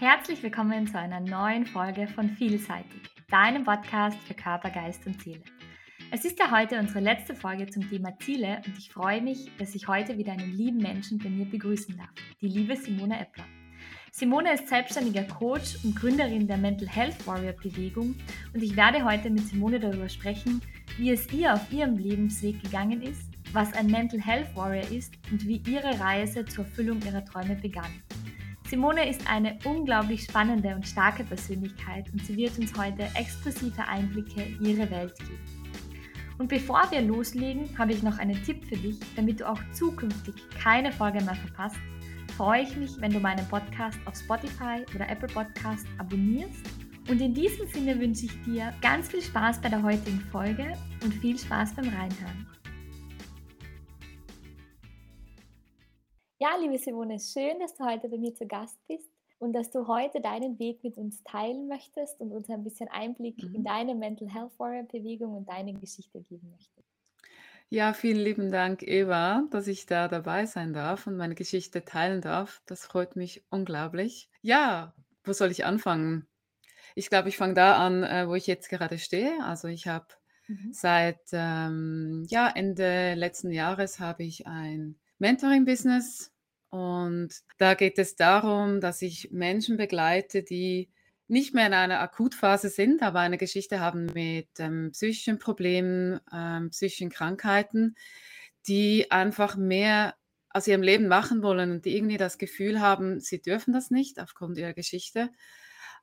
Herzlich willkommen zu einer neuen Folge von Vielseitig, deinem Podcast für Körper, Geist und Ziele. Es ist ja heute unsere letzte Folge zum Thema Ziele und ich freue mich, dass ich heute wieder einen lieben Menschen bei mir begrüßen darf, die liebe Simone Eppler. Simone ist selbstständiger Coach und Gründerin der Mental Health Warrior Bewegung und ich werde heute mit Simone darüber sprechen, wie es ihr auf ihrem Lebensweg gegangen ist, was ein Mental Health Warrior ist und wie ihre Reise zur Erfüllung ihrer Träume begann. Simone ist eine unglaublich spannende und starke Persönlichkeit und sie wird uns heute exklusive Einblicke in ihre Welt geben. Und bevor wir loslegen, habe ich noch einen Tipp für dich, damit du auch zukünftig keine Folge mehr verpasst. Freue ich mich, wenn du meinen Podcast auf Spotify oder Apple Podcast abonnierst. Und in diesem Sinne wünsche ich dir ganz viel Spaß bei der heutigen Folge und viel Spaß beim Reinhören. Ja, liebe Simone, schön, dass du heute bei mir zu Gast bist und dass du heute deinen Weg mit uns teilen möchtest und uns ein bisschen Einblick mhm. in deine Mental Health Warrior Bewegung und deine Geschichte geben möchtest. Ja, vielen lieben Dank, Eva, dass ich da dabei sein darf und meine Geschichte teilen darf. Das freut mich unglaublich. Ja, wo soll ich anfangen? Ich glaube, ich fange da an, äh, wo ich jetzt gerade stehe. Also ich habe mhm. seit ähm, ja, Ende letzten Jahres habe ich ein Mentoring-Business und da geht es darum, dass ich Menschen begleite, die nicht mehr in einer Akutphase sind, aber eine Geschichte haben mit ähm, psychischen Problemen, ähm, psychischen Krankheiten, die einfach mehr aus ihrem Leben machen wollen und die irgendwie das Gefühl haben, sie dürfen das nicht aufgrund ihrer Geschichte.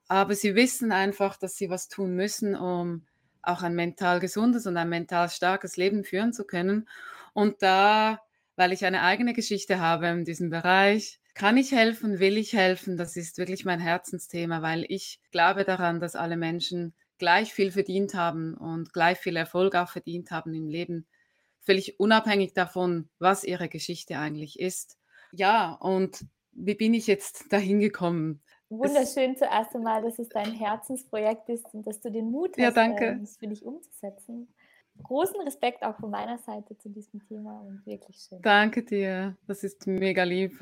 Aber sie wissen einfach, dass sie was tun müssen, um auch ein mental gesundes und ein mental starkes Leben führen zu können. Und da weil ich eine eigene Geschichte habe in diesem Bereich. Kann ich helfen? Will ich helfen? Das ist wirklich mein Herzensthema, weil ich glaube daran, dass alle Menschen gleich viel verdient haben und gleich viel Erfolg auch verdient haben im Leben, völlig unabhängig davon, was ihre Geschichte eigentlich ist. Ja, und wie bin ich jetzt dahin gekommen? Wunderschön es, zuerst einmal, dass es dein Herzensprojekt ist und dass du den Mut hast, ja, danke. Ähm, das für dich umzusetzen großen Respekt auch von meiner Seite zu diesem Thema und wirklich schön. Danke dir, das ist mega lieb.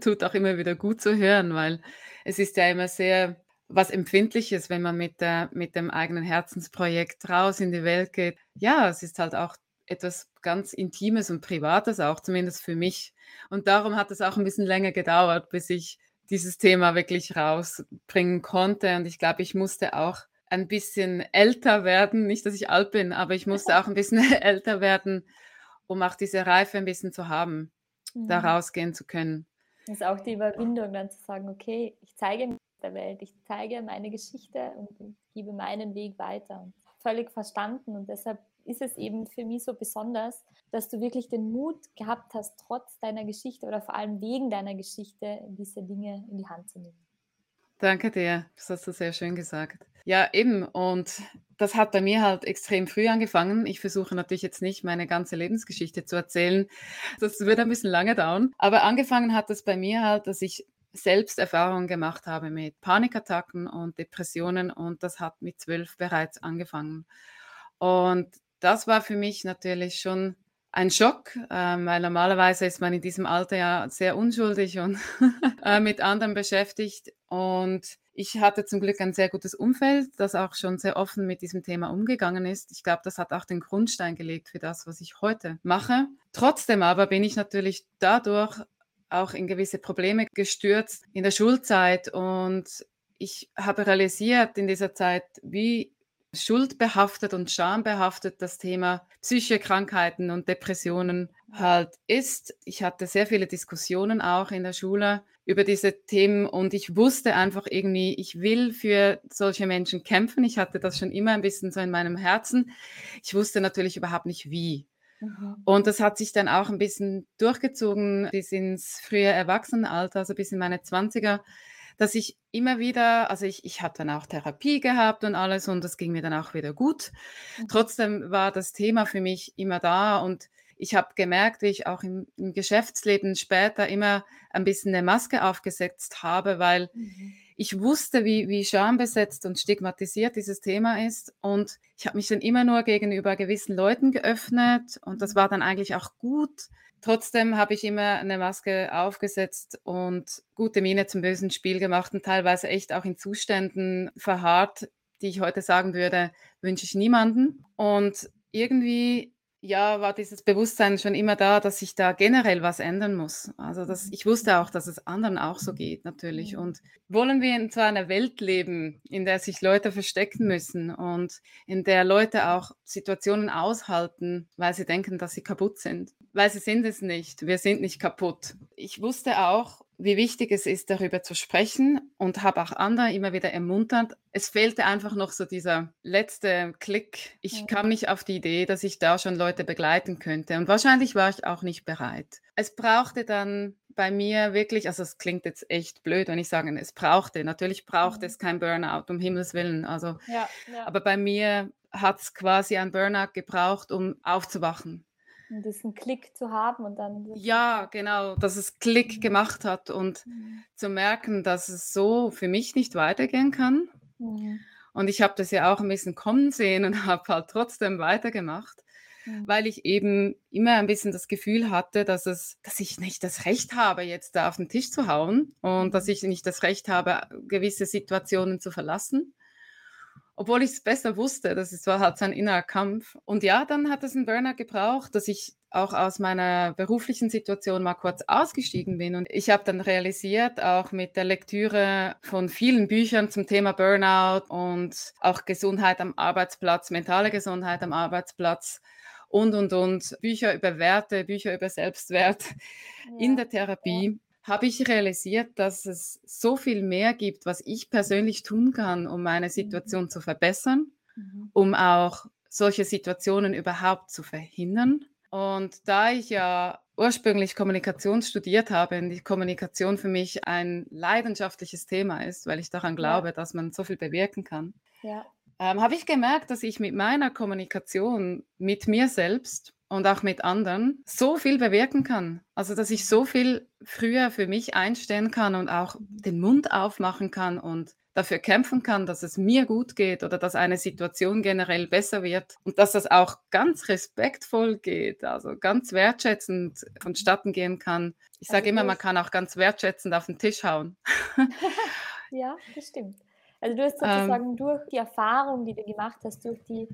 Tut auch immer wieder gut zu hören, weil es ist ja immer sehr was Empfindliches, wenn man mit, der, mit dem eigenen Herzensprojekt raus in die Welt geht. Ja, es ist halt auch etwas ganz Intimes und Privates, auch zumindest für mich. Und darum hat es auch ein bisschen länger gedauert, bis ich dieses Thema wirklich rausbringen konnte. Und ich glaube, ich musste auch ein bisschen älter werden. Nicht, dass ich alt bin, aber ich musste auch ein bisschen älter werden, um auch diese Reife ein bisschen zu haben, mhm. da rausgehen zu können. Das ist auch die Überwindung, dann zu sagen, okay, ich zeige der Welt, ich zeige meine Geschichte und gebe meinen Weg weiter. Völlig verstanden und deshalb ist es eben für mich so besonders, dass du wirklich den Mut gehabt hast, trotz deiner Geschichte oder vor allem wegen deiner Geschichte diese Dinge in die Hand zu nehmen. Danke dir, das hast du sehr schön gesagt. Ja, eben. Und das hat bei mir halt extrem früh angefangen. Ich versuche natürlich jetzt nicht meine ganze Lebensgeschichte zu erzählen. Das wird ein bisschen lange dauern. Aber angefangen hat es bei mir halt, dass ich selbst Erfahrungen gemacht habe mit Panikattacken und Depressionen und das hat mit zwölf bereits angefangen. Und das war für mich natürlich schon ein Schock, ähm, weil normalerweise ist man in diesem Alter ja sehr unschuldig und äh, mit anderen beschäftigt. Und ich hatte zum Glück ein sehr gutes Umfeld, das auch schon sehr offen mit diesem Thema umgegangen ist. Ich glaube, das hat auch den Grundstein gelegt für das, was ich heute mache. Trotzdem aber bin ich natürlich dadurch auch in gewisse Probleme gestürzt in der Schulzeit und ich habe realisiert in dieser Zeit, wie schuldbehaftet und schambehaftet das Thema psychische Krankheiten und Depressionen halt ist. Ich hatte sehr viele Diskussionen auch in der Schule über diese Themen und ich wusste einfach irgendwie, ich will für solche Menschen kämpfen. Ich hatte das schon immer ein bisschen so in meinem Herzen. Ich wusste natürlich überhaupt nicht wie. Mhm. Und das hat sich dann auch ein bisschen durchgezogen bis ins frühe Erwachsenenalter, also bis in meine 20er dass ich immer wieder, also ich, ich habe dann auch Therapie gehabt und alles und das ging mir dann auch wieder gut. Mhm. Trotzdem war das Thema für mich immer da und ich habe gemerkt, wie ich auch im, im, Geschäftsleben später immer ein bisschen eine Maske aufgesetzt habe, weil mhm. ich wusste, wie, wie schambesetzt und stigmatisiert dieses Thema ist. Und ich habe mich dann immer nur gegenüber gewissen Leuten geöffnet und das mhm. war dann eigentlich auch gut, Trotzdem habe ich immer eine Maske aufgesetzt und gute Miene zum bösen Spiel gemacht und teilweise echt auch in Zuständen verharrt, die ich heute sagen würde, wünsche ich niemanden. Und irgendwie ja, war dieses Bewusstsein schon immer da, dass sich da generell was ändern muss. Also das, mhm. ich wusste auch, dass es anderen auch so geht natürlich. Mhm. Und wollen wir in so einer Welt leben, in der sich Leute verstecken müssen und in der Leute auch Situationen aushalten, weil sie denken, dass sie kaputt sind? Weil sie sind es nicht. Wir sind nicht kaputt. Ich wusste auch, wie wichtig es ist, darüber zu sprechen und habe auch andere immer wieder ermuntert. Es fehlte einfach noch so dieser letzte Klick. Ich kam nicht auf die Idee, dass ich da schon Leute begleiten könnte und wahrscheinlich war ich auch nicht bereit. Es brauchte dann bei mir wirklich, also es klingt jetzt echt blöd, wenn ich sage, es brauchte. Natürlich braucht mhm. es kein Burnout, um Himmels Willen. Also, ja, ja. aber bei mir hat es quasi ein Burnout gebraucht, um aufzuwachen diesen Klick zu haben und dann. Ja, genau, dass es Klick mhm. gemacht hat und mhm. zu merken, dass es so für mich nicht weitergehen kann. Mhm. Und ich habe das ja auch ein bisschen kommen sehen und habe halt trotzdem weitergemacht, mhm. weil ich eben immer ein bisschen das Gefühl hatte, dass, es, dass ich nicht das Recht habe, jetzt da auf den Tisch zu hauen und dass mhm. ich nicht das Recht habe, gewisse Situationen zu verlassen obwohl ich es besser wusste, das war halt so ein innerer Kampf. Und ja, dann hat es einen Burner gebraucht, dass ich auch aus meiner beruflichen Situation mal kurz ausgestiegen bin. Und ich habe dann realisiert, auch mit der Lektüre von vielen Büchern zum Thema Burnout und auch Gesundheit am Arbeitsplatz, mentale Gesundheit am Arbeitsplatz und, und, und, Bücher über Werte, Bücher über Selbstwert ja. in der Therapie habe ich realisiert, dass es so viel mehr gibt, was ich persönlich tun kann, um meine mhm. Situation zu verbessern, mhm. um auch solche Situationen überhaupt zu verhindern. Und da ich ja ursprünglich Kommunikation studiert habe und die Kommunikation für mich ein leidenschaftliches Thema ist, weil ich daran glaube, ja. dass man so viel bewirken kann, ja. ähm, habe ich gemerkt, dass ich mit meiner Kommunikation mit mir selbst und auch mit anderen so viel bewirken kann. Also, dass ich so viel früher für mich einstehen kann und auch den Mund aufmachen kann und dafür kämpfen kann, dass es mir gut geht oder dass eine Situation generell besser wird und dass das auch ganz respektvoll geht, also ganz wertschätzend vonstatten gehen kann. Ich sage also immer, man kann auch ganz wertschätzend auf den Tisch hauen. ja, das stimmt. Also du hast ähm. sozusagen ähm, durch die Erfahrung, die du gemacht hast, durch die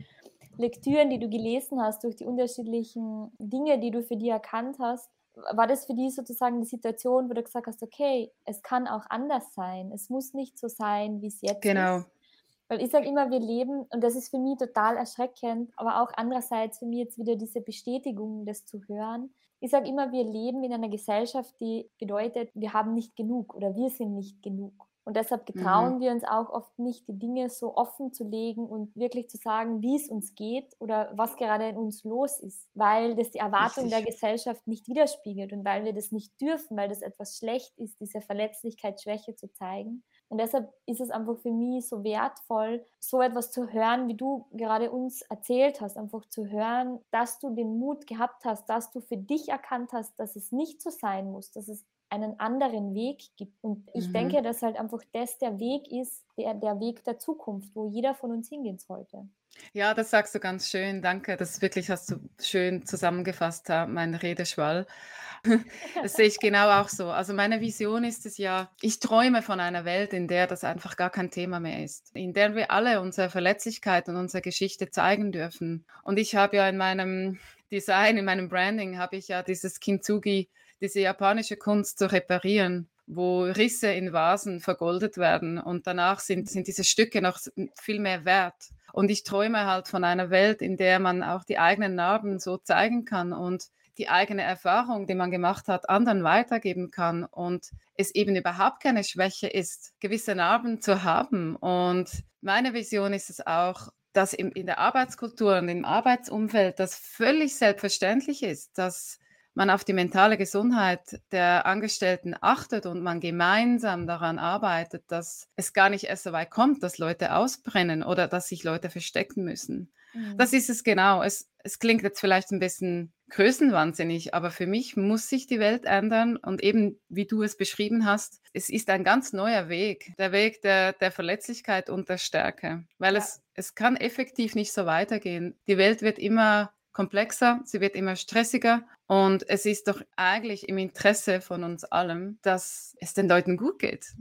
Lektüren, die du gelesen hast, durch die unterschiedlichen Dinge, die du für dich erkannt hast, war das für dich sozusagen die Situation, wo du gesagt hast, okay, es kann auch anders sein. Es muss nicht so sein, wie es jetzt genau. ist. Weil ich sage immer, wir leben, und das ist für mich total erschreckend, aber auch andererseits für mich jetzt wieder diese Bestätigung, das zu hören. Ich sage immer, wir leben in einer Gesellschaft, die bedeutet, wir haben nicht genug oder wir sind nicht genug. Und deshalb getrauen mhm. wir uns auch oft nicht, die Dinge so offen zu legen und wirklich zu sagen, wie es uns geht oder was gerade in uns los ist, weil das die Erwartung der Gesellschaft nicht widerspiegelt und weil wir das nicht dürfen, weil das etwas schlecht ist, diese Verletzlichkeit, Schwäche zu zeigen. Und deshalb ist es einfach für mich so wertvoll, so etwas zu hören, wie du gerade uns erzählt hast, einfach zu hören, dass du den Mut gehabt hast, dass du für dich erkannt hast, dass es nicht so sein muss, dass es einen anderen Weg gibt. Und ich mhm. denke, dass halt einfach das der Weg ist, der, der Weg der Zukunft, wo jeder von uns hingehen sollte. Ja, das sagst du ganz schön. Danke. Das wirklich hast du schön zusammengefasst, mein Redeschwall. Das sehe ich genau auch so. Also meine Vision ist es ja, ich träume von einer Welt, in der das einfach gar kein Thema mehr ist, in der wir alle unsere Verletzlichkeit und unsere Geschichte zeigen dürfen. Und ich habe ja in meinem Design, in meinem Branding, habe ich ja dieses Kintsugi diese japanische Kunst zu reparieren, wo Risse in Vasen vergoldet werden und danach sind, sind diese Stücke noch viel mehr wert. Und ich träume halt von einer Welt, in der man auch die eigenen Narben so zeigen kann und die eigene Erfahrung, die man gemacht hat, anderen weitergeben kann und es eben überhaupt keine Schwäche ist, gewisse Narben zu haben. Und meine Vision ist es auch, dass in der Arbeitskultur und im Arbeitsumfeld das völlig selbstverständlich ist, dass man auf die mentale Gesundheit der Angestellten achtet und man gemeinsam daran arbeitet, dass es gar nicht erst so weit kommt, dass Leute ausbrennen oder dass sich Leute verstecken müssen. Mhm. Das ist es genau. Es, es klingt jetzt vielleicht ein bisschen größenwahnsinnig, aber für mich muss sich die Welt ändern und eben, wie du es beschrieben hast, es ist ein ganz neuer Weg, der Weg der, der Verletzlichkeit und der Stärke, weil ja. es, es kann effektiv nicht so weitergehen. Die Welt wird immer komplexer, sie wird immer stressiger Und es ist doch eigentlich im Interesse von uns allen, dass es den Leuten gut geht.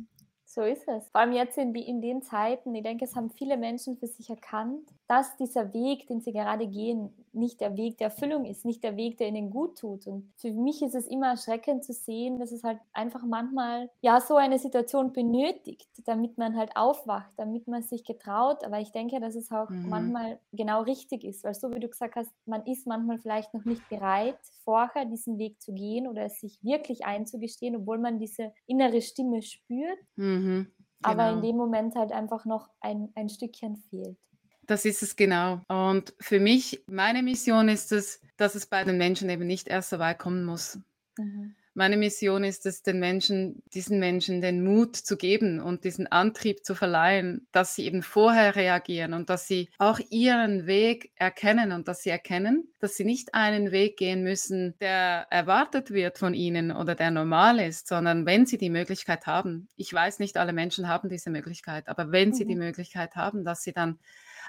So ist es. Vor allem jetzt in, in den Zeiten, ich denke, es haben viele Menschen für sich erkannt, dass dieser Weg, den sie gerade gehen, nicht der Weg der Erfüllung ist, nicht der Weg, der ihnen gut tut. Und für mich ist es immer erschreckend zu sehen, dass es halt einfach manchmal ja so eine Situation benötigt, damit man halt aufwacht, damit man sich getraut. Aber ich denke, dass es auch mhm. manchmal genau richtig ist, weil so wie du gesagt hast, man ist manchmal vielleicht noch nicht bereit, vorher diesen Weg zu gehen oder es sich wirklich einzugestehen, obwohl man diese innere Stimme spürt. Mhm, genau. Aber in genau. dem Moment halt einfach noch ein, ein Stückchen fehlt. Das ist es genau. Und für mich, meine Mission ist es, dass es bei den Menschen eben nicht erst so weit kommen muss. Mhm. Meine Mission ist es, den Menschen, diesen Menschen den Mut zu geben und diesen Antrieb zu verleihen, dass sie eben vorher reagieren und dass sie auch ihren Weg erkennen und dass sie erkennen, dass sie nicht einen Weg gehen müssen, der erwartet wird von ihnen oder der normal ist, sondern wenn sie die Möglichkeit haben, ich weiß nicht, alle Menschen haben diese Möglichkeit, aber wenn mhm. sie die mhm. Möglichkeit haben, dass sie dann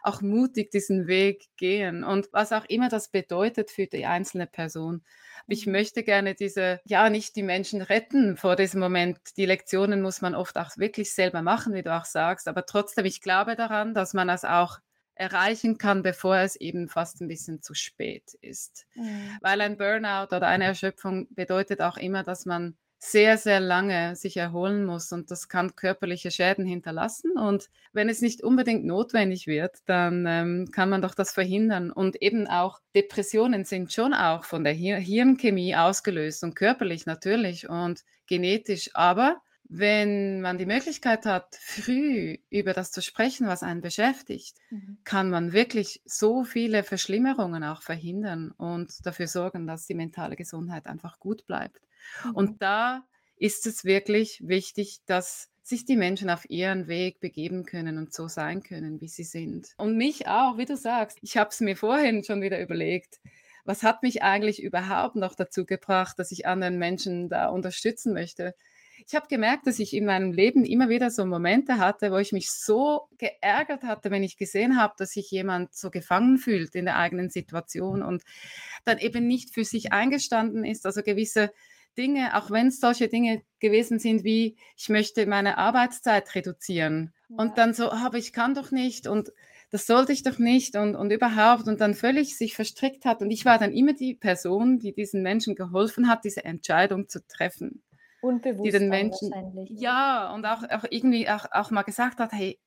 auch mutig diesen Weg gehen und was auch immer das bedeutet für die einzelne Person. Ich mhm. möchte gerne diese, ja, nicht die Menschen retten vor diesem Moment. Die Lektionen muss man oft auch wirklich selber machen, wie du auch sagst. Aber trotzdem, ich glaube daran, dass man das auch erreichen kann, bevor es eben fast ein bisschen zu spät ist. Mhm. Weil ein Burnout oder eine Erschöpfung bedeutet auch immer, dass man sehr, sehr lange sich erholen muss und das kann körperliche Schäden hinterlassen. Und wenn es nicht unbedingt notwendig wird, dann ähm, kann man doch das verhindern. Und eben auch Depressionen sind schon auch von der Hir Hirnchemie ausgelöst und körperlich natürlich und genetisch. Aber wenn man die Möglichkeit hat, früh über das zu sprechen, was einen beschäftigt, mhm. kann man wirklich so viele Verschlimmerungen auch verhindern und dafür sorgen, dass die mentale Gesundheit einfach gut bleibt. Mhm. Und da ist es wirklich wichtig, dass sich die Menschen auf ihren Weg begeben können und so sein können, wie sie sind. Und mich auch, wie du sagst, ich habe es mir vorhin schon wieder überlegt, was hat mich eigentlich überhaupt noch dazu gebracht, dass ich anderen Menschen da unterstützen möchte. Ich habe gemerkt, dass ich in meinem Leben immer wieder so Momente hatte, wo ich mich so geärgert hatte, wenn ich gesehen habe, dass sich jemand so gefangen fühlt in der eigenen Situation und dann eben nicht für sich eingestanden ist, also gewisse Dinge, auch wenn es solche Dinge gewesen sind wie, ich möchte meine Arbeitszeit reduzieren. Ja. Und dann so, aber ich kann doch nicht und das sollte ich doch nicht und, und überhaupt und dann völlig sich verstrickt hat. Und ich war dann immer die Person, die diesen Menschen geholfen hat, diese Entscheidung zu treffen. Unbewusst die den Menschen, Ja, und auch, auch irgendwie auch, auch mal gesagt hat, hey,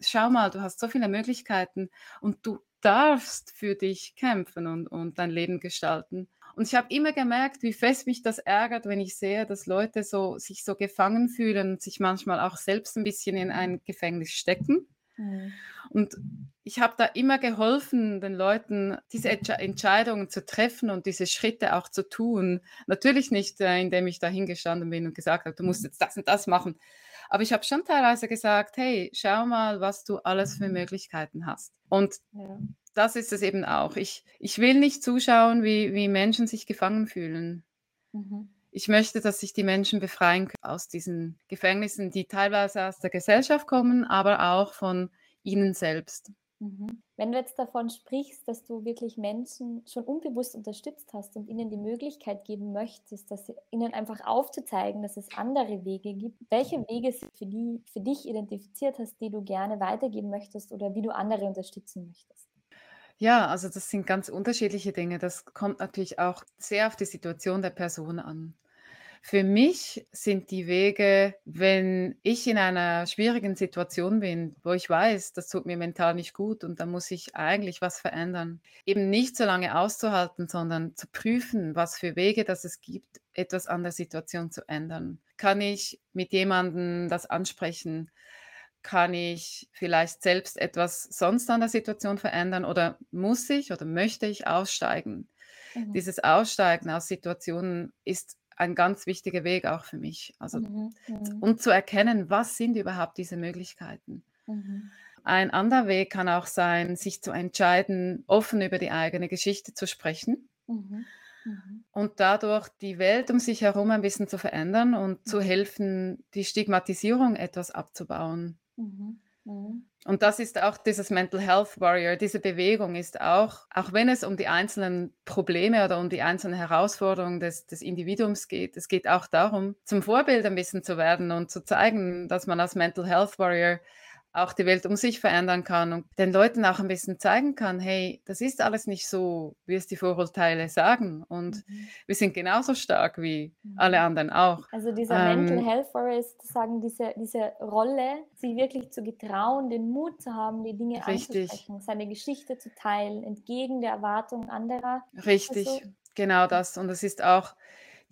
schau mal, du hast so viele Möglichkeiten und du darfst für dich kämpfen und, und dein Leben gestalten. Und ich habe immer gemerkt, wie fest mich das ärgert, wenn ich sehe, dass Leute so, sich so gefangen fühlen und sich manchmal auch selbst ein bisschen in ein Gefängnis stecken. Mhm. Und ich habe da immer geholfen, den Leuten diese Entscheidungen zu treffen und diese Schritte auch zu tun. Natürlich nicht, äh, indem ich da hingestanden bin und gesagt habe, du musst jetzt das und das machen. Aber ich habe schon teilweise gesagt, hey, schau mal, was du alles für Möglichkeiten hast. Und ja das ist es eben auch. Ich, ich will nicht zuschauen, wie, wie Menschen sich gefangen fühlen. Mhm. Ich möchte, dass sich die Menschen befreien aus diesen Gefängnissen, die teilweise aus der Gesellschaft kommen, aber auch von ihnen selbst. Mhm. Wenn du jetzt davon sprichst, dass du wirklich Menschen schon unbewusst unterstützt hast und ihnen die Möglichkeit geben möchtest, dass sie, ihnen einfach aufzuzeigen, dass es andere Wege gibt, welche Wege sie für, die, für dich identifiziert hast, die du gerne weitergeben möchtest oder wie du andere unterstützen möchtest? Ja, also das sind ganz unterschiedliche Dinge. Das kommt natürlich auch sehr auf die Situation der Person an. Für mich sind die Wege, wenn ich in einer schwierigen Situation bin, wo ich weiß, das tut mir mental nicht gut und da muss ich eigentlich was verändern, eben nicht so lange auszuhalten, sondern zu prüfen, was für Wege das es gibt, etwas an der Situation zu ändern. Kann ich mit jemandem das ansprechen? Kann ich vielleicht selbst etwas sonst an der Situation verändern oder muss ich oder möchte ich aussteigen? Mhm. Dieses Aussteigen aus Situationen ist ein ganz wichtiger Weg auch für mich. Also, mhm. Mhm. Und zu erkennen, was sind überhaupt diese Möglichkeiten. Mhm. Ein anderer Weg kann auch sein, sich zu entscheiden, offen über die eigene Geschichte zu sprechen mhm. Mhm. und dadurch die Welt um sich herum ein bisschen zu verändern und zu helfen, die Stigmatisierung etwas abzubauen. Mhm. Mhm. Und das ist auch dieses Mental Health Warrior, diese Bewegung ist auch, auch wenn es um die einzelnen Probleme oder um die einzelnen Herausforderungen des, des Individuums geht, es geht auch darum, zum Vorbild ein bisschen zu werden und zu zeigen, dass man als Mental Health Warrior auch die Welt um sich verändern kann und den Leuten auch ein bisschen zeigen kann, hey, das ist alles nicht so, wie es die Vorurteile sagen. Und mhm. wir sind genauso stark wie mhm. alle anderen auch. Also dieser ähm, Mental Health Warrior ist sozusagen diese, diese Rolle, sich wirklich zu getrauen, den Mut zu haben, die Dinge richtig. anzusprechen, seine Geschichte zu teilen, entgegen der Erwartungen anderer. Richtig, also, genau das. Und es ist auch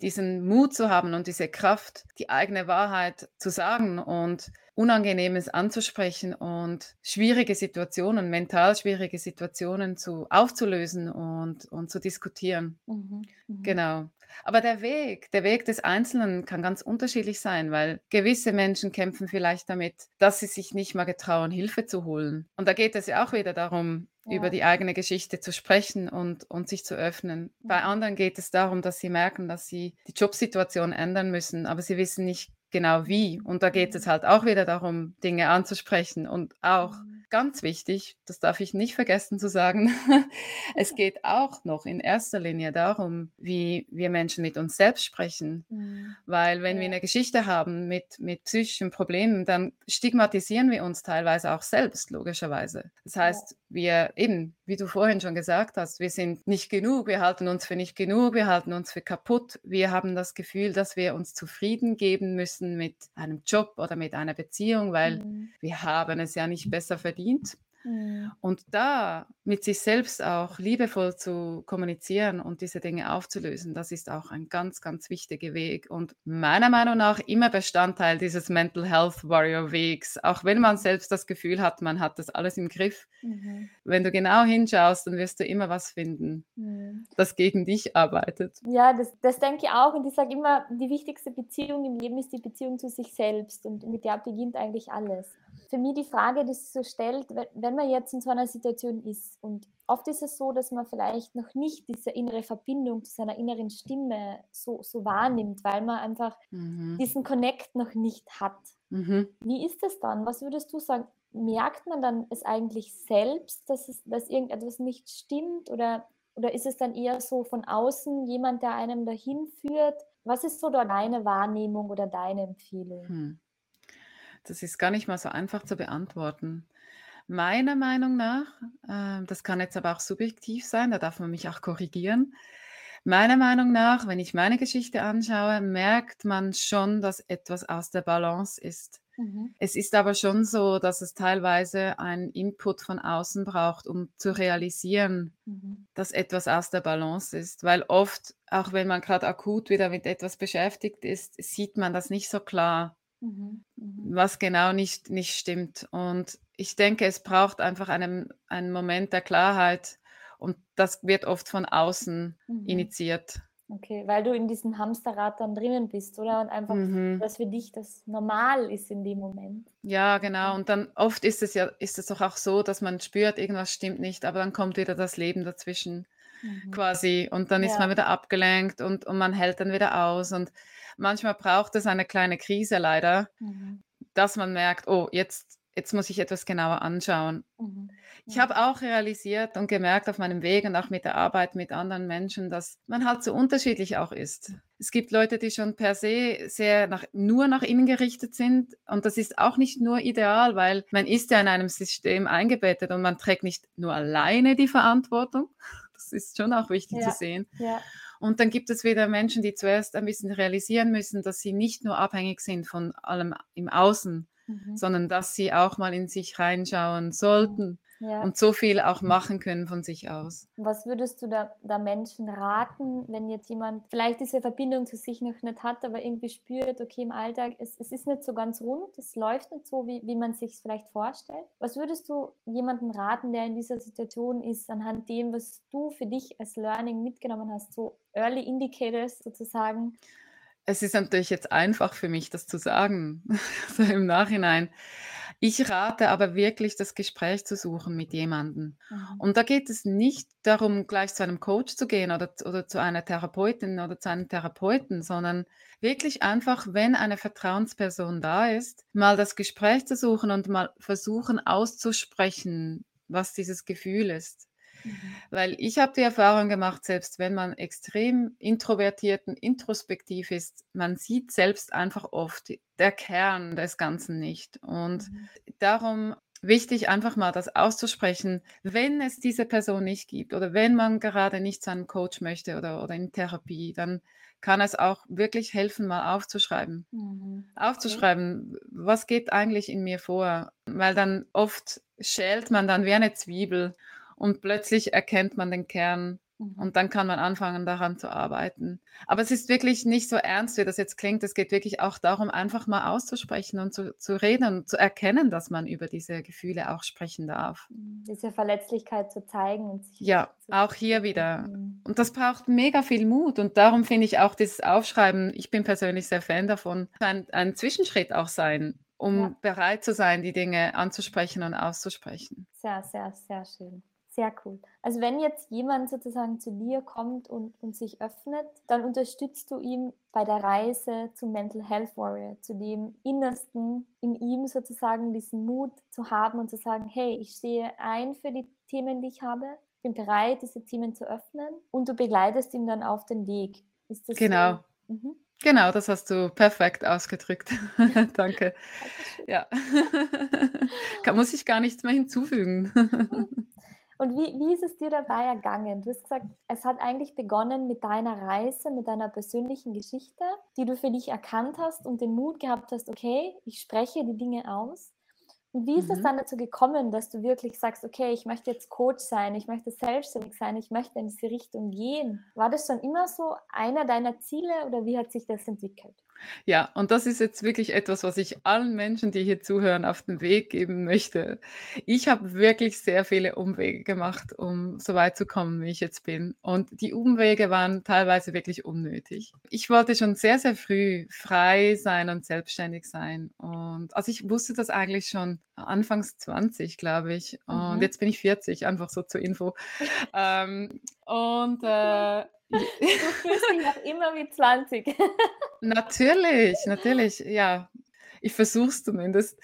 diesen Mut zu haben und diese Kraft, die eigene Wahrheit zu sagen und Unangenehmes anzusprechen und schwierige Situationen, mental schwierige Situationen zu aufzulösen und, und zu diskutieren. Mhm, mhm. Genau. Aber der Weg, der Weg des Einzelnen kann ganz unterschiedlich sein, weil gewisse Menschen kämpfen vielleicht damit, dass sie sich nicht mal getrauen, Hilfe zu holen. Und da geht es ja auch wieder darum, ja. über die eigene Geschichte zu sprechen und, und sich zu öffnen. Mhm. Bei anderen geht es darum, dass sie merken, dass sie die Jobsituation ändern müssen, aber sie wissen nicht genau wie. Und da geht es mhm. halt auch wieder darum, Dinge anzusprechen und auch mhm ganz wichtig, das darf ich nicht vergessen zu sagen, es geht auch noch in erster Linie darum, wie wir Menschen mit uns selbst sprechen. Mhm. Weil wenn ja. wir eine Geschichte haben mit, mit psychischen Problemen, dann stigmatisieren wir uns teilweise auch selbst, logischerweise. Das heißt, ja. Wir eben, wie du vorhin schon gesagt hast, wir sind nicht genug, wir halten uns für nicht genug, wir halten uns für kaputt. Wir haben das Gefühl, dass wir uns zufrieden geben müssen mit einem Job oder mit einer Beziehung, weil mhm. wir haben es ja nicht besser verdient verdient. Mhm. Und da mit sich selbst auch liebevoll zu kommunizieren und diese Dinge aufzulösen, das ist auch ein ganz, ganz wichtiger Weg und meiner Meinung nach immer Bestandteil dieses Mental Health Warrior Wegs, auch wenn man selbst das Gefühl hat, man hat das alles im Griff. Mhm. Wenn du genau hinschaust, dann wirst du immer was finden, mhm. das gegen dich arbeitet. Ja, das, das denke ich auch und ich sage immer, die wichtigste Beziehung im Leben ist die Beziehung zu sich selbst und mit der beginnt eigentlich alles für mich die Frage, die sich so stellt, wenn man jetzt in so einer Situation ist und oft ist es so, dass man vielleicht noch nicht diese innere Verbindung zu seiner inneren Stimme so, so wahrnimmt, weil man einfach mhm. diesen Connect noch nicht hat. Mhm. Wie ist es dann? Was würdest du sagen? Merkt man dann es eigentlich selbst, dass, es, dass irgendetwas nicht stimmt oder, oder ist es dann eher so von außen jemand, der einem dahin führt? Was ist so deine Wahrnehmung oder deine Empfehlung? Hm. Das ist gar nicht mal so einfach zu beantworten. Meiner Meinung nach, äh, das kann jetzt aber auch subjektiv sein, da darf man mich auch korrigieren. Meiner Meinung nach, wenn ich meine Geschichte anschaue, merkt man schon, dass etwas aus der Balance ist. Mhm. Es ist aber schon so, dass es teilweise einen Input von außen braucht, um zu realisieren, mhm. dass etwas aus der Balance ist. Weil oft, auch wenn man gerade akut wieder mit etwas beschäftigt ist, sieht man das nicht so klar. Mhm, mhm. was genau nicht, nicht stimmt. Und ich denke, es braucht einfach einen, einen Moment der Klarheit und das wird oft von außen mhm. initiiert. Okay, weil du in diesem Hamsterrad dann drinnen bist, oder? Und einfach, mhm. dass für dich das normal ist in dem Moment. Ja, genau. Und dann oft ist es ja, ist es doch auch so, dass man spürt, irgendwas stimmt nicht, aber dann kommt wieder das Leben dazwischen mhm. quasi und dann ist man wieder abgelenkt und, und man hält dann wieder aus und manchmal braucht es eine kleine Krise leider, mhm. dass man merkt, oh, jetzt, jetzt muss ich etwas genauer anschauen. Mhm. Ich habe auch realisiert und gemerkt auf meinem Weg und auch mit der Arbeit mit anderen Menschen, dass man halt so unterschiedlich auch ist. Es gibt Leute, die schon per se sehr nach, nur nach innen gerichtet sind und das ist auch nicht nur ideal, weil man ist ja in einem System eingebettet und man trägt nicht nur alleine die Verantwortung. Das ist schon auch wichtig ja. zu sehen. Ja. Und dann gibt es wieder Menschen, die zuerst ein bisschen realisieren müssen, dass sie nicht nur abhängig sind von allem im Außen, mhm. sondern dass sie auch mal in sich reinschauen sollten ja. und so viel auch machen können von sich aus. Was würdest du da, da, Menschen raten, wenn jetzt jemand vielleicht diese Verbindung zu sich noch nicht hat, aber irgendwie spürt, okay, im Alltag, es, es ist nicht so ganz rund, es läuft nicht so, wie, wie man sich vielleicht vorstellt. Was würdest du jemandem raten, der in dieser Situation ist, anhand dem, was du für dich als Learning mitgenommen hast, so Early Indicators sozusagen? Es ist natürlich jetzt einfach für mich, das zu sagen, so im Nachhinein Ich rate aber wirklich, das Gespräch zu suchen mit jemandem. Mhm. Und da geht es nicht darum, gleich zu einem Coach zu gehen oder, oder zu einer Therapeutin oder zu einem Therapeuten, sondern wirklich einfach, wenn eine Vertrauensperson da ist, mal das Gespräch zu suchen und mal versuchen auszusprechen, was dieses Gefühl ist. Weil ich habe die Erfahrung gemacht, selbst wenn man extrem introvertiert und introspektiv ist, man sieht selbst einfach oft der Kern des Ganzen nicht. Und mhm. darum wichtig, einfach mal das auszusprechen, wenn es diese Person nicht gibt oder wenn man gerade nicht zu einem Coach möchte oder, oder in Therapie, dann kann es auch wirklich helfen, mal aufzuschreiben. Mhm. Aufzuschreiben, was geht eigentlich in mir vor? Weil dann oft schält man dann wie eine Zwiebel und plötzlich erkennt man den Kern mhm. und dann kann man anfangen, daran zu arbeiten. Aber es ist wirklich nicht so ernst, wie das jetzt klingt. Es geht wirklich auch darum, einfach mal auszusprechen und zu, zu reden und zu erkennen, dass man über diese Gefühle auch sprechen darf. Mhm. Diese Verletzlichkeit zu zeigen. Und sich ja, auch hier wieder. Mhm. Und das braucht mega viel Mut. Und darum finde ich auch dieses Aufschreiben, ich bin persönlich sehr Fan davon, ein, ein Zwischenschritt auch sein um ja. bereit zu sein, die Dinge anzusprechen und auszusprechen. Sehr, sehr, sehr schön. Sehr cool. Also wenn jetzt jemand sozusagen zu dir kommt und, und sich öffnet, dann unterstützt du ihn bei der Reise zum Mental Health Warrior, zu dem Innersten in ihm sozusagen diesen Mut zu haben und zu sagen, hey, ich stehe ein für die Themen, die ich habe, bin bereit, diese Themen zu öffnen und du begleitest ihn dann auf den Weg. Ist das genau. So? Mhm. Genau, das hast du perfekt ausgedrückt. Danke. Ja. Muss ich gar nichts mehr hinzufügen. Und wie, wie ist es dir dabei ergangen? Du hast gesagt, es hat eigentlich begonnen mit deiner Reise, mit deiner persönlichen Geschichte, die du für dich erkannt hast und den Mut gehabt hast, okay, ich spreche die Dinge aus. Und wie ist mhm. es dann dazu gekommen, dass du wirklich sagst, okay, ich möchte jetzt Coach sein, ich möchte selbstständig sein, ich möchte in diese Richtung gehen? War das schon immer so einer deiner Ziele oder wie hat sich das entwickelt? Ja, und das ist jetzt wirklich etwas, was ich allen Menschen, die hier zuhören, auf den Weg geben möchte. Ich habe wirklich sehr viele Umwege gemacht, um so weit zu kommen, wie ich jetzt bin. Und die Umwege waren teilweise wirklich unnötig. Ich wollte schon sehr, sehr früh frei sein und selbstständig sein. Und also ich wusste das eigentlich schon anfangs 20, glaube ich. Und mhm. jetzt bin ich 40, einfach so zur Info. ähm, und äh, Du fühlst dich noch immer wie 20. natürlich, natürlich, ja. Ich versuche es zumindest.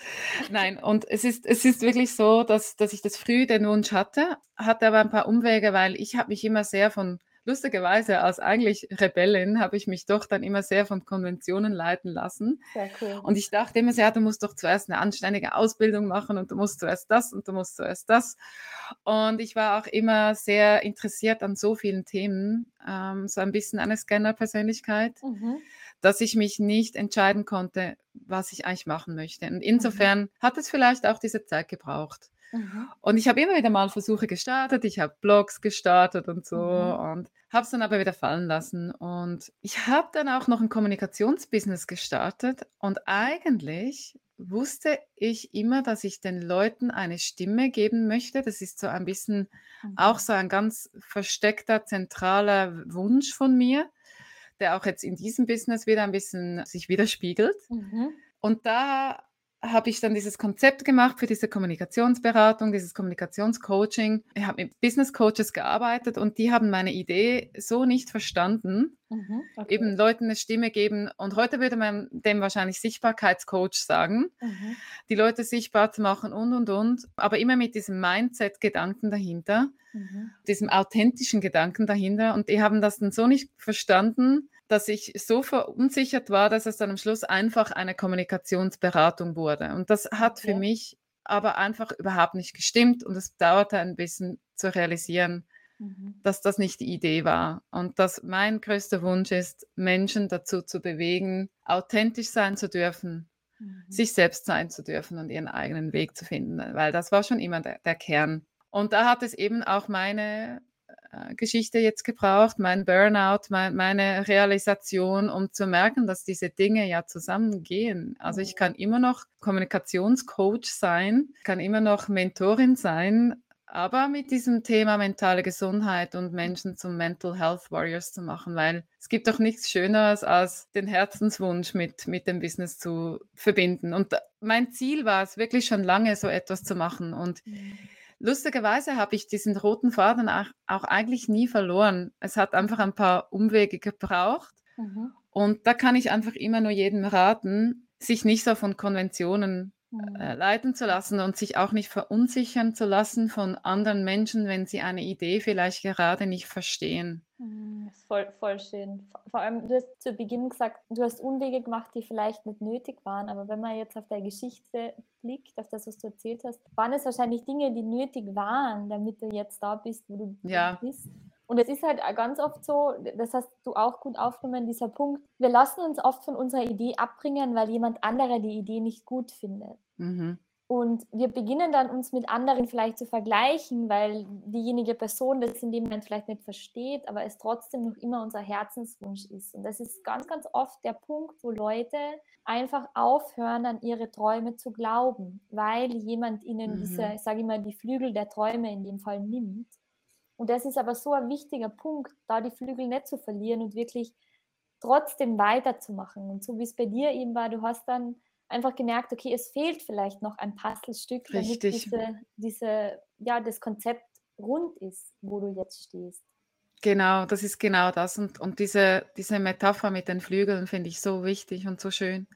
Nein, und es ist, es ist wirklich so, dass, dass ich das früh den Wunsch hatte, hatte aber ein paar Umwege, weil ich habe mich immer sehr von lustigerweise als eigentlich Rebellin habe ich mich doch dann immer sehr von Konventionen leiten lassen. Cool. Und ich dachte immer sehr, du musst doch zuerst eine anständige Ausbildung machen und du musst zuerst das und du musst zuerst das. Und ich war auch immer sehr interessiert an so vielen Themen, ähm, so ein bisschen eine Scanner-Persönlichkeit. Mhm dass ich mich nicht entscheiden konnte, was ich eigentlich machen möchte. Und insofern mhm. hat es vielleicht auch diese Zeit gebraucht. Mhm. Und ich habe immer wieder mal Versuche gestartet, ich habe Blogs gestartet und so mhm. und habe es dann aber wieder fallen lassen. Und ich habe dann auch noch ein Kommunikationsbusiness gestartet und eigentlich wusste ich immer, dass ich den Leuten eine Stimme geben möchte. Das ist so ein bisschen mhm. auch so ein ganz versteckter, zentraler Wunsch von mir, der auch jetzt in diesem Business wieder ein bisschen sich widerspiegelt. Mhm. Und da habe ich dann dieses Konzept gemacht für diese Kommunikationsberatung, dieses Kommunikationscoaching. Ich habe mit Business Coaches gearbeitet und die haben meine Idee so nicht verstanden. Mhm, okay. Eben Leuten eine Stimme geben. Und heute würde man dem wahrscheinlich Sichtbarkeitscoach sagen, mhm. die Leute sichtbar zu machen und, und, und. Aber immer mit diesem Mindset-Gedanken dahinter, mhm. diesem authentischen Gedanken dahinter. Und die haben das dann so nicht verstanden, dass ich so verunsichert war, dass es dann am Schluss einfach eine Kommunikationsberatung wurde. Und das hat okay. für mich aber einfach überhaupt nicht gestimmt und es dauerte ein bisschen zu realisieren, mhm. dass das nicht die Idee war und dass mein größter Wunsch ist, Menschen dazu zu bewegen, authentisch sein zu dürfen, mhm. sich selbst sein zu dürfen und ihren eigenen Weg zu finden, weil das war schon immer der, der Kern. Und da hat es eben auch meine Geschichte jetzt gebraucht, mein Burnout, mein, meine Realisation, um zu merken, dass diese Dinge ja zusammengehen. Also ich kann immer noch Kommunikationscoach sein, kann immer noch Mentorin sein, aber mit diesem Thema mentale Gesundheit und Menschen zum Mental Health Warriors zu machen, weil es gibt doch nichts Schöneres, als den Herzenswunsch mit, mit dem Business zu verbinden. Und mein Ziel war es wirklich schon lange, so etwas zu machen. Und mhm. Lustigerweise habe ich diesen roten Faden auch, auch, eigentlich nie verloren. Es hat einfach ein paar Umwege gebraucht. Mhm. Und da kann ich einfach immer nur jedem raten, sich nicht so von Konventionen Mhm. äh, leiten zu lassen und sich auch nicht verunsichern zu lassen von anderen Menschen, wenn sie eine Idee vielleicht gerade nicht verstehen. Mhm, voll, voll schön. Vor allem, du hast zu Beginn gesagt, du hast Unwege gemacht, die vielleicht nicht nötig waren, aber wenn man jetzt auf deine Geschichte blickt, auf das, was du erzählt hast, waren es wahrscheinlich Dinge, die nötig waren, damit du jetzt da bist, wo du ja. bist. Und es ist halt ganz oft so, das hast du auch gut aufgenommen, dieser Punkt, wir lassen uns oft von unserer Idee abbringen, weil jemand anderer die Idee nicht gut findet. Mhm. Und wir beginnen dann uns mit anderen vielleicht zu vergleichen, weil diejenige Person das in dem Moment vielleicht nicht versteht, aber es trotzdem noch immer unser Herzenswunsch ist. Und das ist ganz, ganz oft der Punkt, wo Leute einfach aufhören, an ihre Träume zu glauben, weil jemand ihnen mhm. diese, sage ich mal, die Flügel der Träume in dem Fall nimmt und das ist aber so ein wichtiger Punkt, da die Flügel nicht zu verlieren und wirklich trotzdem weiterzumachen. Und so wie es bei dir eben war, du hast dann einfach gemerkt, okay, es fehlt vielleicht noch ein Puzzlestück, damit diese, diese, ja, das Konzept rund ist, wo du jetzt stehst. Genau, das ist genau das. Und, und diese, diese Metapher mit den Flügeln finde ich so wichtig und so schön.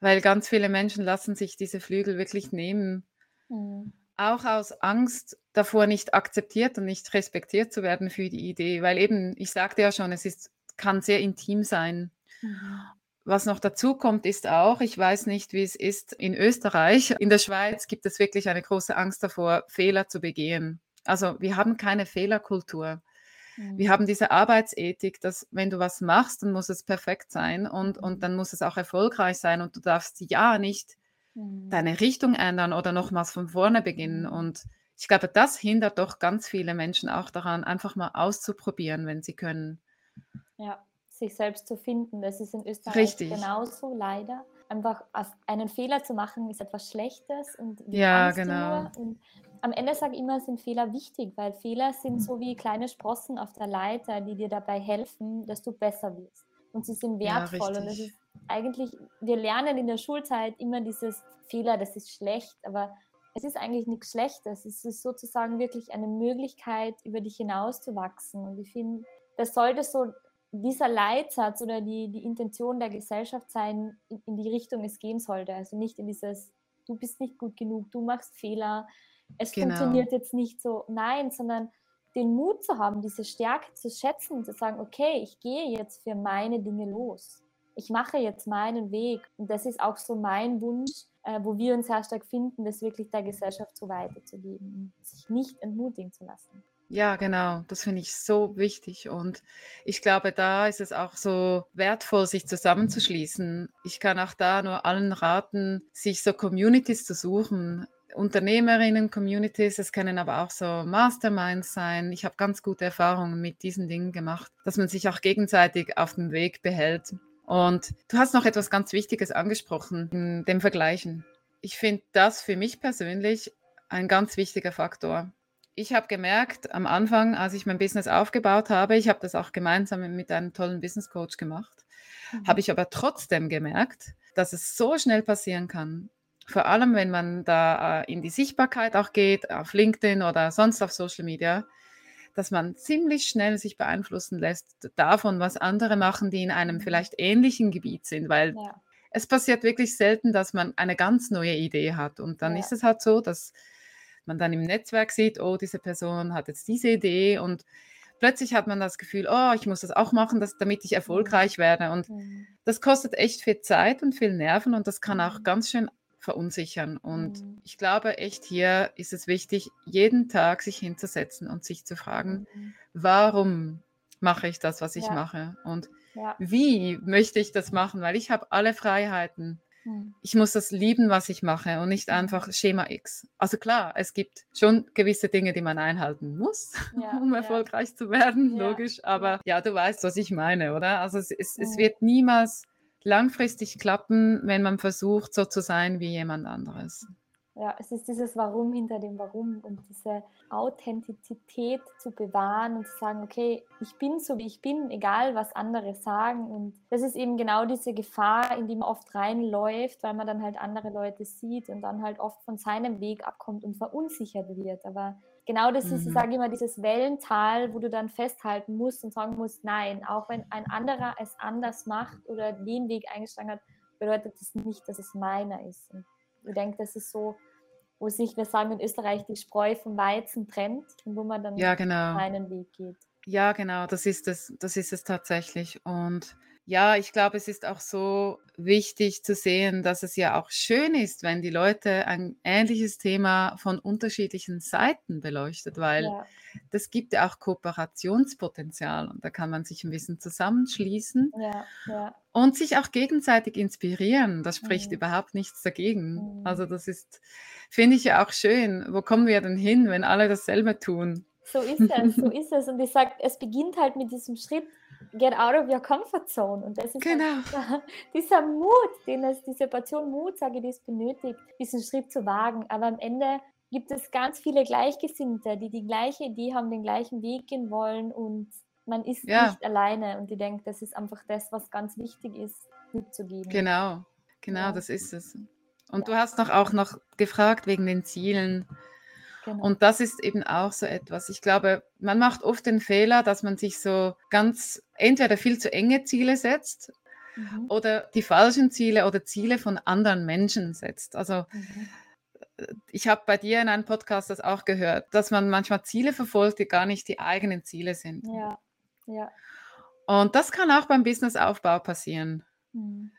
Weil ganz viele Menschen lassen sich diese Flügel wirklich nehmen. Mhm. Auch aus Angst davor, nicht akzeptiert und nicht respektiert zu werden für die Idee, weil eben, ich sagte ja schon, es ist, kann sehr intim sein. Mhm. Was noch dazu kommt, ist auch, ich weiß nicht, wie es ist in Österreich. In der Schweiz gibt es wirklich eine große Angst davor, Fehler zu begehen. Also wir haben keine Fehlerkultur. Mhm. Wir haben diese Arbeitsethik, dass wenn du was machst, dann muss es perfekt sein und, und mhm. dann muss es auch erfolgreich sein und du darfst ja nicht Mhm. deine Richtung ändern oder nochmals von vorne beginnen. Mhm. Und ich glaube, das hindert doch ganz viele Menschen auch daran, einfach mal auszuprobieren, wenn sie können. Ja, sich selbst zu finden. Das ist in Österreich Richtig. genauso leider. Einfach einen Fehler zu machen, ist etwas Schlechtes und ja, genau. Und am Ende sage ich immer, sind Fehler wichtig, weil Fehler sind mhm. so wie kleine Sprossen auf der Leiter, die dir dabei helfen, dass du besser wirst. Und sie sind wertvoll. Ja, und es ist eigentlich, wir lernen in der Schulzeit immer dieses Fehler, das ist schlecht, aber es ist eigentlich nichts Schlechtes. Es ist sozusagen wirklich eine Möglichkeit, über dich hinauszuwachsen. Und ich finde, das sollte so dieser Leitsatz oder die, die Intention der Gesellschaft sein, in, in die Richtung es gehen sollte. Also nicht in dieses, du bist nicht gut genug, du machst Fehler, es genau. funktioniert jetzt nicht so. Nein, sondern den Mut zu haben, diese Stärke zu schätzen, zu sagen, okay, ich gehe jetzt für meine Dinge los ich mache jetzt meinen Weg. Und das ist auch so mein Wunsch, äh, wo wir uns sehr stark finden, das wirklich der Gesellschaft so weiterzugeben und sich nicht entmutigen zu lassen. Ja, genau. Das finde ich so wichtig. Und ich glaube, da ist es auch so wertvoll, sich zusammenzuschließen. Ich kann auch da nur allen raten, sich so Communities zu suchen. Unternehmerinnen-Communities, es können aber auch so Masterminds sein. Ich habe ganz gute Erfahrungen mit diesen Dingen gemacht, dass man sich auch gegenseitig auf dem Weg behält. Und du hast noch etwas ganz Wichtiges angesprochen, dem Vergleichen. Ich finde das für mich persönlich ein ganz wichtiger Faktor. Ich habe gemerkt, am Anfang, als ich mein Business aufgebaut habe, ich habe das auch gemeinsam mit einem tollen Business Coach gemacht, mhm. habe ich aber trotzdem gemerkt, dass es so schnell passieren kann. Vor allem, wenn man da äh, in die Sichtbarkeit auch geht, auf LinkedIn oder sonst auf Social Media, dass man ziemlich schnell sich beeinflussen lässt davon, was andere machen, die in einem mhm. vielleicht ähnlichen Gebiet sind, weil ja. es passiert wirklich selten, dass man eine ganz neue Idee hat. Und dann ja. ist es halt so, dass man dann im Netzwerk sieht, oh, diese Person hat jetzt diese Idee und plötzlich hat man das Gefühl, oh, ich muss das auch machen, dass, damit ich mhm. erfolgreich werde. Und mhm. das kostet echt viel Zeit und viel Nerven und das kann auch ganz schön verunsichern. Und mhm. ich glaube, echt hier ist es wichtig, jeden Tag sich hinzusetzen und sich zu fragen, mhm. warum mache ich das, was ich ja. mache? Und ja. wie möchte ich das machen? Weil ich habe alle Freiheiten. Mhm. Ich muss das lieben, was ich mache und nicht einfach Schema X. Also klar, es gibt schon gewisse Dinge, die man einhalten muss, ja, um erfolgreich zu werden, logisch. Aber ja, du weißt, was ich meine, oder? Also es, es, es wird niemals langfristig klappen, wenn man versucht, so zu sein wie jemand anderes. Ja, es ist dieses Warum hinter dem Warum und diese Authentizität zu bewahren und zu sagen, okay, ich bin so, wie ich bin, egal was andere sagen. Und das ist eben genau diese Gefahr, in die man oft reinläuft, weil man dann halt andere Leute sieht und dann halt oft von seinem Weg abkommt und verunsichert wird. Aber genau das ist, ich mhm. sage immer, dieses Wellental, wo du dann festhalten musst und sagen musst, nein, auch wenn ein anderer es anders macht oder den Weg eingeschlagen hat, bedeutet das nicht, dass es meiner ist. Und ich denke, das ist so, wo sich, wir sagen in Österreich, die Spreu vom Weizen trennt und wo man dann ja, genau. seinen Weg geht. Ja, genau, das ist es, das ist es tatsächlich. Und ja, ich glaube, es ist auch so wichtig zu sehen, dass es ja auch schön ist, wenn die Leute ein ähnliches Thema von unterschiedlichen Seiten beleuchtet, weil ja. das gibt ja auch Kooperationspotenzial und da kann man sich ein bisschen zusammenschließen ja, ja. und sich auch gegenseitig inspirieren. Das spricht mhm. überhaupt nichts dagegen. Mhm. Also das ist, finde ich ja auch schön. Wo kommen wir denn hin, wenn alle dasselbe tun? So ist es, so ist es. Und ich sage, es beginnt halt mit diesem Schritt, get out of your comfort zone. Und das ist halt genau. dieser, dieser, Mut, den es, diese Portion Mut, sage ich, die es benötigt, diesen Schritt zu wagen. Aber am Ende gibt es ganz viele Gleichgesinnte, die die gleiche Idee haben, den gleichen Weg gehen wollen und man ist ja. nicht alleine. Und ich denke, das ist einfach das, was ganz wichtig ist, mitzugeben. Genau, genau, ja. das ist es. Und ja. du hast noch auch noch gefragt wegen den Zielen. Genau. Und das ist eben auch so etwas. Ich glaube, man macht oft den Fehler, dass man sich so ganz entweder viel zu enge Ziele setzt mhm. oder die falschen Ziele oder Ziele von anderen Menschen setzt. Also mhm. ich habe bei dir in einem Podcast das auch gehört, dass man manchmal Ziele verfolgt, die gar nicht die eigenen Ziele sind. Ja, ja. Und das kann auch beim Businessaufbau passieren. Mhm.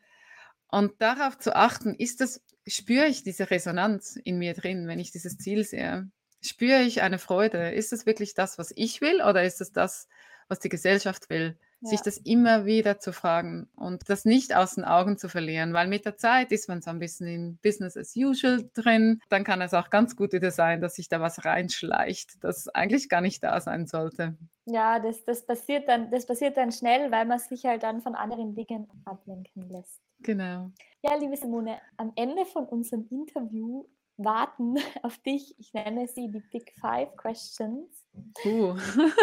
Und darauf zu achten, ist das, spüre ich diese Resonanz in mir drin, wenn ich dieses Ziel sehe? Spüre ich eine Freude? Ist es wirklich das, was ich will oder ist es das, was die Gesellschaft will? Ja. Sich das immer wieder zu fragen und das nicht aus den Augen zu verlieren, weil mit der Zeit ist man so ein bisschen in Business as usual drin. Dann kann es auch ganz gut wieder sein, dass sich da was reinschleicht, das eigentlich gar nicht da sein sollte. Ja, das, das, passiert dann, das passiert dann schnell, weil man sich halt dann von anderen Dingen ablenken lässt. Genau. Ja, liebe Simone, am Ende von unserem Interview warten auf dich. Ich nenne sie die Big Five Questions. Uh.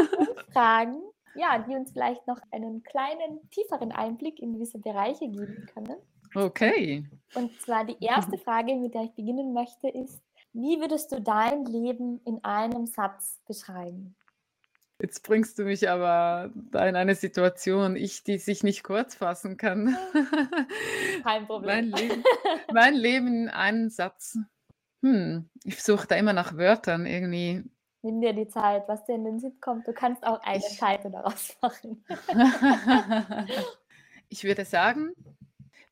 Fragen, ja, die uns vielleicht noch einen kleinen, tieferen Einblick in gewisse Bereiche geben können. Okay. Und zwar die erste Frage, mit der ich beginnen möchte, ist, wie würdest du dein Leben in einem Satz beschreiben? Jetzt bringst du mich aber da in eine Situation, ich, die sich nicht kurz fassen kann. Kein Problem. Mein Leben, mein Leben in einem Satz. Hm, ich suche da immer nach Wörtern irgendwie. Nimm dir die Zeit, was dir in den Sinn kommt. Du kannst auch eine ich, Seite daraus machen. ich würde sagen,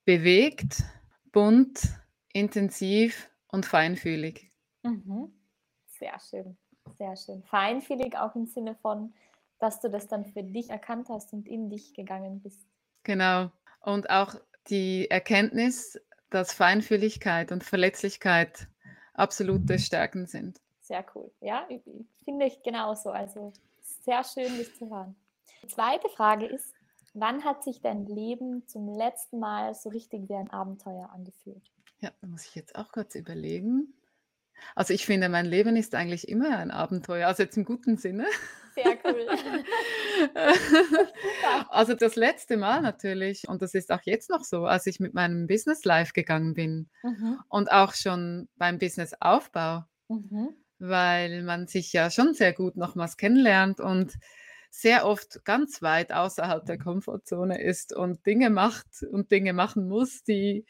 bewegt, bunt, intensiv und feinfühlig. Mhm. Sehr schön, sehr schön. Feinfühlig auch im Sinne von, dass du das dann für dich erkannt hast und in dich gegangen bist. Genau. Und auch die Erkenntnis, dass Feinfühligkeit und Verletzlichkeit absolute Stärken sind. Sehr cool. Ja, finde ich genauso. Also sehr schön, das zu hören. Die zweite Frage ist, wann hat sich dein Leben zum letzten Mal so richtig wie ein Abenteuer angefühlt? Ja, da muss ich jetzt auch kurz überlegen. Also ich finde, mein Leben ist eigentlich immer ein Abenteuer, also jetzt im guten Sinne. Sehr cool. also das letzte Mal natürlich, und das ist auch jetzt noch so, als ich mit meinem Business live gegangen bin mhm. und auch schon beim Businessaufbau, mhm. weil man sich ja schon sehr gut nochmals kennenlernt und sehr oft ganz weit außerhalb der Komfortzone ist und Dinge macht und Dinge machen muss, die,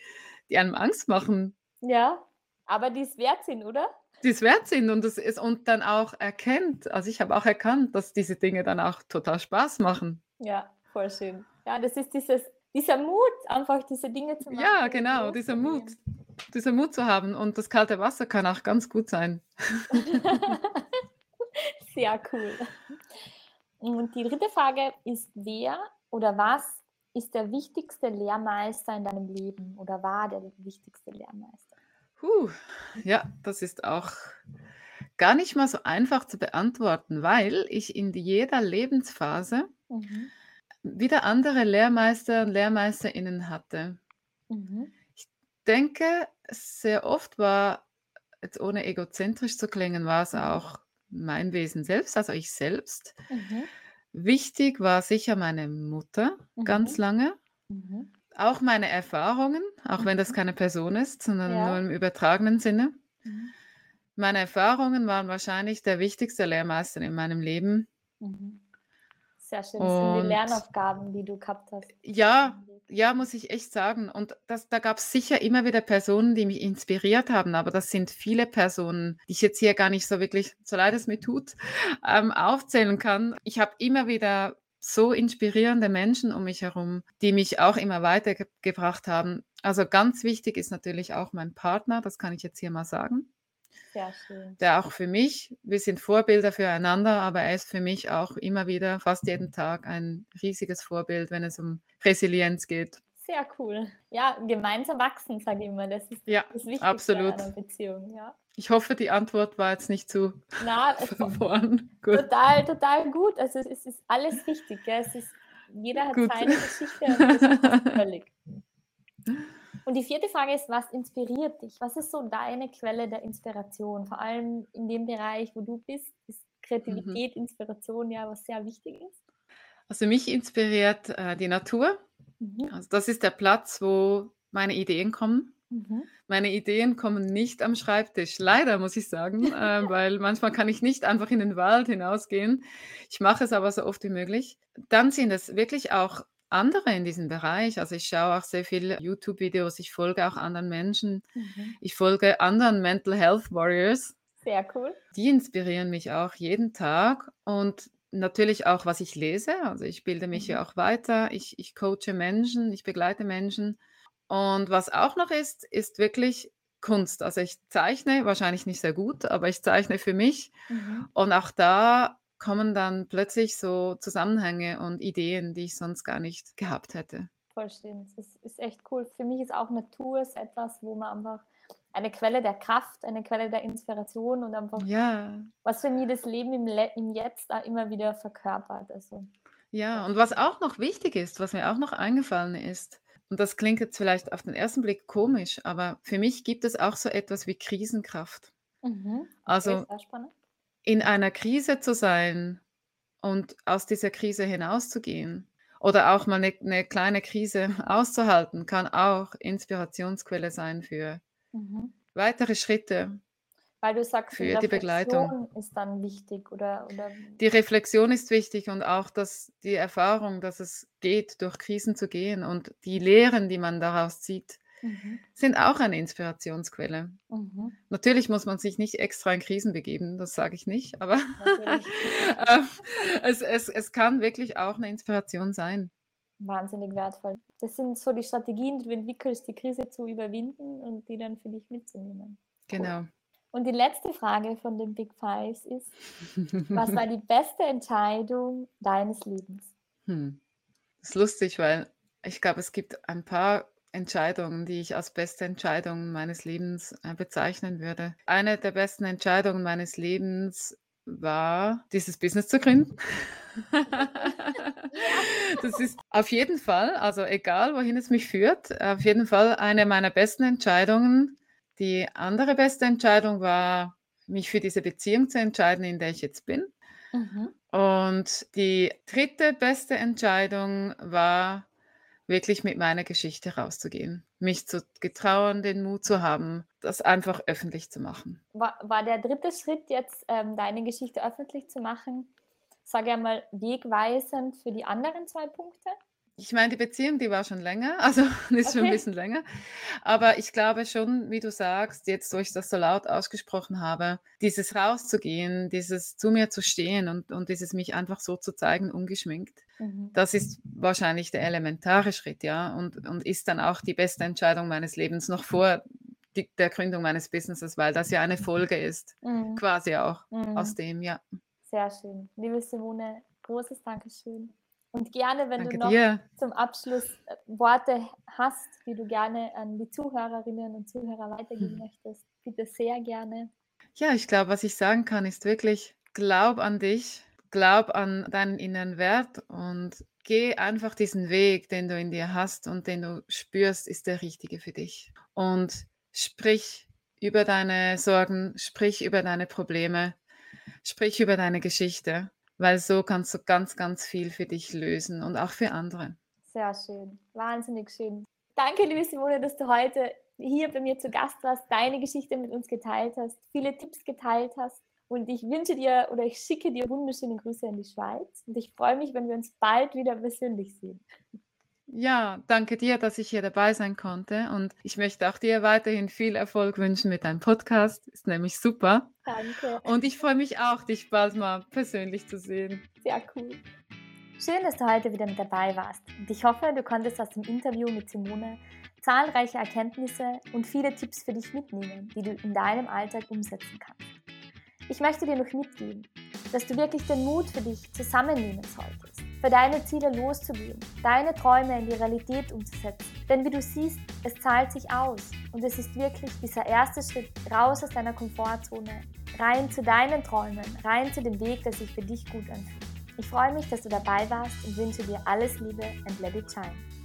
die einem Angst machen. Ja, aber die es wert sind, oder? Die es wert sind und es ist und dann auch erkennt. Also ich habe auch erkannt, dass diese Dinge dann auch total Spaß machen. Ja, voll schön. Ja, das ist dieses, dieser Mut, einfach diese Dinge zu machen. Ja, genau, dieser Mut. Dieser Mut zu haben. Und das kalte Wasser kann auch ganz gut sein. Sehr cool. Und die dritte Frage ist, wer oder was ist der wichtigste Lehrmeister in deinem Leben oder war der wichtigste Lehrmeister? Puh, ja, das ist auch gar nicht mal so einfach zu beantworten, weil ich in jeder Lebensphase Mhm. wieder andere Lehrmeister und Lehrmeisterinnen hatte. Mhm. Ich denke, sehr oft war jetzt ohne egozentrisch zu klingen, war es auch mein Wesen selbst, also ich selbst. Mhm. Wichtig war sicher meine Mutter ganz Mhm. lange. Auch meine Erfahrungen, auch wenn das Mhm. keine Person ist, sondern nur Ja. im übertragenen Sinne. Mhm. Meine Erfahrungen waren wahrscheinlich der wichtigste Lehrmeister in meinem Leben. Mhm. Sehr schön. Das sind die Und Lernaufgaben, die du gehabt hast ja, ja, muss ich echt sagen. Und das, da gab es sicher immer wieder Personen, die mich inspiriert haben, aber das sind viele Personen, die ich jetzt hier gar nicht so wirklich, so leid es mir tut, ähm, aufzählen kann. Ich habe immer wieder so inspirierende Menschen um mich herum, die mich auch immer weitergebracht haben. Also ganz wichtig ist natürlich auch mein Partner, das kann ich jetzt hier mal sagen. Sehr schön. Der auch für mich, wir sind Vorbilder füreinander, aber er ist für mich auch immer wieder, fast jeden Tag, ein riesiges Vorbild, wenn es um Resilienz geht. Sehr cool. Ja, gemeinsam wachsen, sage ich immer. Das ist Ja, das Wichtigste absolut. einer Beziehung. Ja. Ich hoffe, die Antwort war jetzt nicht zu Na, ist verworren. Gut. total, total gut. Also es, ist alles wichtig. Gell? Es ist, jeder hat Gut. seine Geschichte und das völlig. Und die vierte Frage ist, was inspiriert dich? Was ist so deine Quelle der Inspiration? Vor allem in dem Bereich, wo du bist, ist Kreativität, Inspiration ja was sehr wichtig ist. Also mich inspiriert äh, die Natur. Mhm. Also das ist der Platz, wo meine Ideen kommen. Mhm. Meine Ideen kommen nicht am Schreibtisch, leider muss ich sagen, äh, weil manchmal kann ich nicht einfach in den Wald hinausgehen. Ich mache es aber so oft wie möglich. Dann sind es wirklich auch andere in diesem Bereich. Also ich schaue auch sehr viele YouTube-Videos, ich folge auch anderen Menschen, Mhm. ich folge anderen Mental Health Warriors. Sehr cool. Die inspirieren mich auch jeden Tag und natürlich auch, was ich lese. Also ich bilde mich Mhm. ja auch weiter, ich, ich coache Menschen, ich begleite Menschen. Und was auch noch ist, ist wirklich Kunst. Also ich zeichne, wahrscheinlich nicht sehr gut, aber ich zeichne für mich. Mhm. Und auch da kommen dann plötzlich so Zusammenhänge und Ideen, die ich sonst gar nicht gehabt hätte. Voll. Es ist, ist echt cool. Für mich ist auch Natur etwas, wo man einfach eine Quelle der Kraft, eine Quelle der Inspiration und einfach, Ja, was für mich das Leben im, Le im Jetzt da immer wieder verkörpert. Also, ja. Und was auch noch wichtig ist, was mir auch noch eingefallen ist, und das klingt jetzt vielleicht auf den ersten Blick komisch, aber für mich gibt es auch so etwas wie Krisenkraft. mhm. Also in einer Krise zu sein und aus dieser Krise hinauszugehen oder auch mal eine, eine kleine Krise auszuhalten, kann auch Inspirationsquelle sein für Mhm. weitere Schritte. Weil du sagst, Für die Begleitung. Ist dann wichtig oder, oder Die Reflexion ist wichtig und auch das, die Erfahrung, dass es geht, durch Krisen zu gehen und die Lehren, die man daraus zieht, mhm. sind auch eine Inspirationsquelle. Mhm. Natürlich muss man sich nicht extra in Krisen begeben, das sage ich nicht, aber ähm, es, es, es kann wirklich auch eine Inspiration sein. wahnsinnig wertvoll. Das sind so die Strategien, die du entwickelst, die Krise zu überwinden und die dann für dich mitzunehmen. Genau. Und die letzte Frage von den Big Fives ist, was war die beste Entscheidung deines Lebens? Hm. Das ist lustig, weil ich glaube, es gibt ein paar Entscheidungen, die ich als beste Entscheidungen meines Lebens äh, bezeichnen würde. Eine der besten Entscheidungen meines Lebens war, dieses Business zu gründen. das ist auf jeden Fall, also egal wohin es mich führt, auf jeden Fall eine meiner besten Entscheidungen. Die andere beste Entscheidung war, mich für diese Beziehung zu entscheiden, in der ich jetzt bin. Mhm. Und die dritte beste Entscheidung war, wirklich mit meiner Geschichte rauszugehen, mich zu getrauen, den Mut zu haben, das einfach öffentlich zu machen. War, war der dritte Schritt jetzt, ähm, deine Geschichte öffentlich zu machen, sage einmal, wegweisend für die anderen zwei Punkte? Ich meine, die Beziehung, die war schon länger, also die ist schon ein Okay. bisschen länger. Aber ich glaube schon, wie du sagst, jetzt, wo ich das so laut ausgesprochen habe, dieses rauszugehen, dieses zu mir zu stehen und, und dieses mich einfach so zu zeigen, ungeschminkt, Mhm. das ist wahrscheinlich der elementare Schritt, ja, und, und ist dann auch die beste Entscheidung meines Lebens noch vor die, der Gründung meines Businesses, weil das ja eine Folge ist, Mhm. quasi auch Mhm. aus dem, ja. Sehr schön. Liebe Simone, großes Dankeschön. Und gerne, wenn Danke du noch dir. zum Abschluss äh, Worte hast, die du gerne an die Zuhörerinnen und Zuhörer weitergeben Hm. möchtest, bitte sehr gerne. Ja, ich glaube, was ich sagen kann, ist wirklich, glaub an dich, glaub an deinen inneren Wert und geh einfach diesen Weg, den du in dir hast und den du spürst, ist der richtige für dich. Und sprich über deine Sorgen, sprich über deine Probleme, sprich über deine Geschichte, weil so kannst du ganz, ganz viel für dich lösen und auch für andere. Sehr schön, wahnsinnig schön. Danke, liebe Simone, dass du heute hier bei mir zu Gast warst, deine Geschichte mit uns geteilt hast, viele Tipps geteilt hast. Und ich wünsche dir oder ich schicke dir wunderschöne Grüße in die Schweiz. Und ich freue mich, wenn wir uns bald wieder persönlich sehen. Ja, danke dir, dass ich hier dabei sein konnte. Und ich möchte auch dir weiterhin viel Erfolg wünschen mit deinem Podcast. Ist nämlich super. Danke. Und ich freue mich auch, dich bald mal persönlich zu sehen. Sehr cool. Schön, dass du heute wieder mit dabei warst. Und ich hoffe, du konntest aus dem Interview mit Simone zahlreiche Erkenntnisse und viele Tipps für dich mitnehmen, die du in deinem Alltag umsetzen kannst. Ich möchte dir noch mitgeben, dass du wirklich den Mut für dich zusammennehmen solltest, für deine Ziele loszugehen, deine Träume in die Realität umzusetzen. Denn wie du siehst, es zahlt sich aus und es ist wirklich dieser erste Schritt raus aus deiner Komfortzone, rein zu deinen Träumen, rein zu dem Weg, der sich für dich gut anfühlt. Ich freue mich, dass du dabei warst und wünsche dir alles Liebe and let it shine.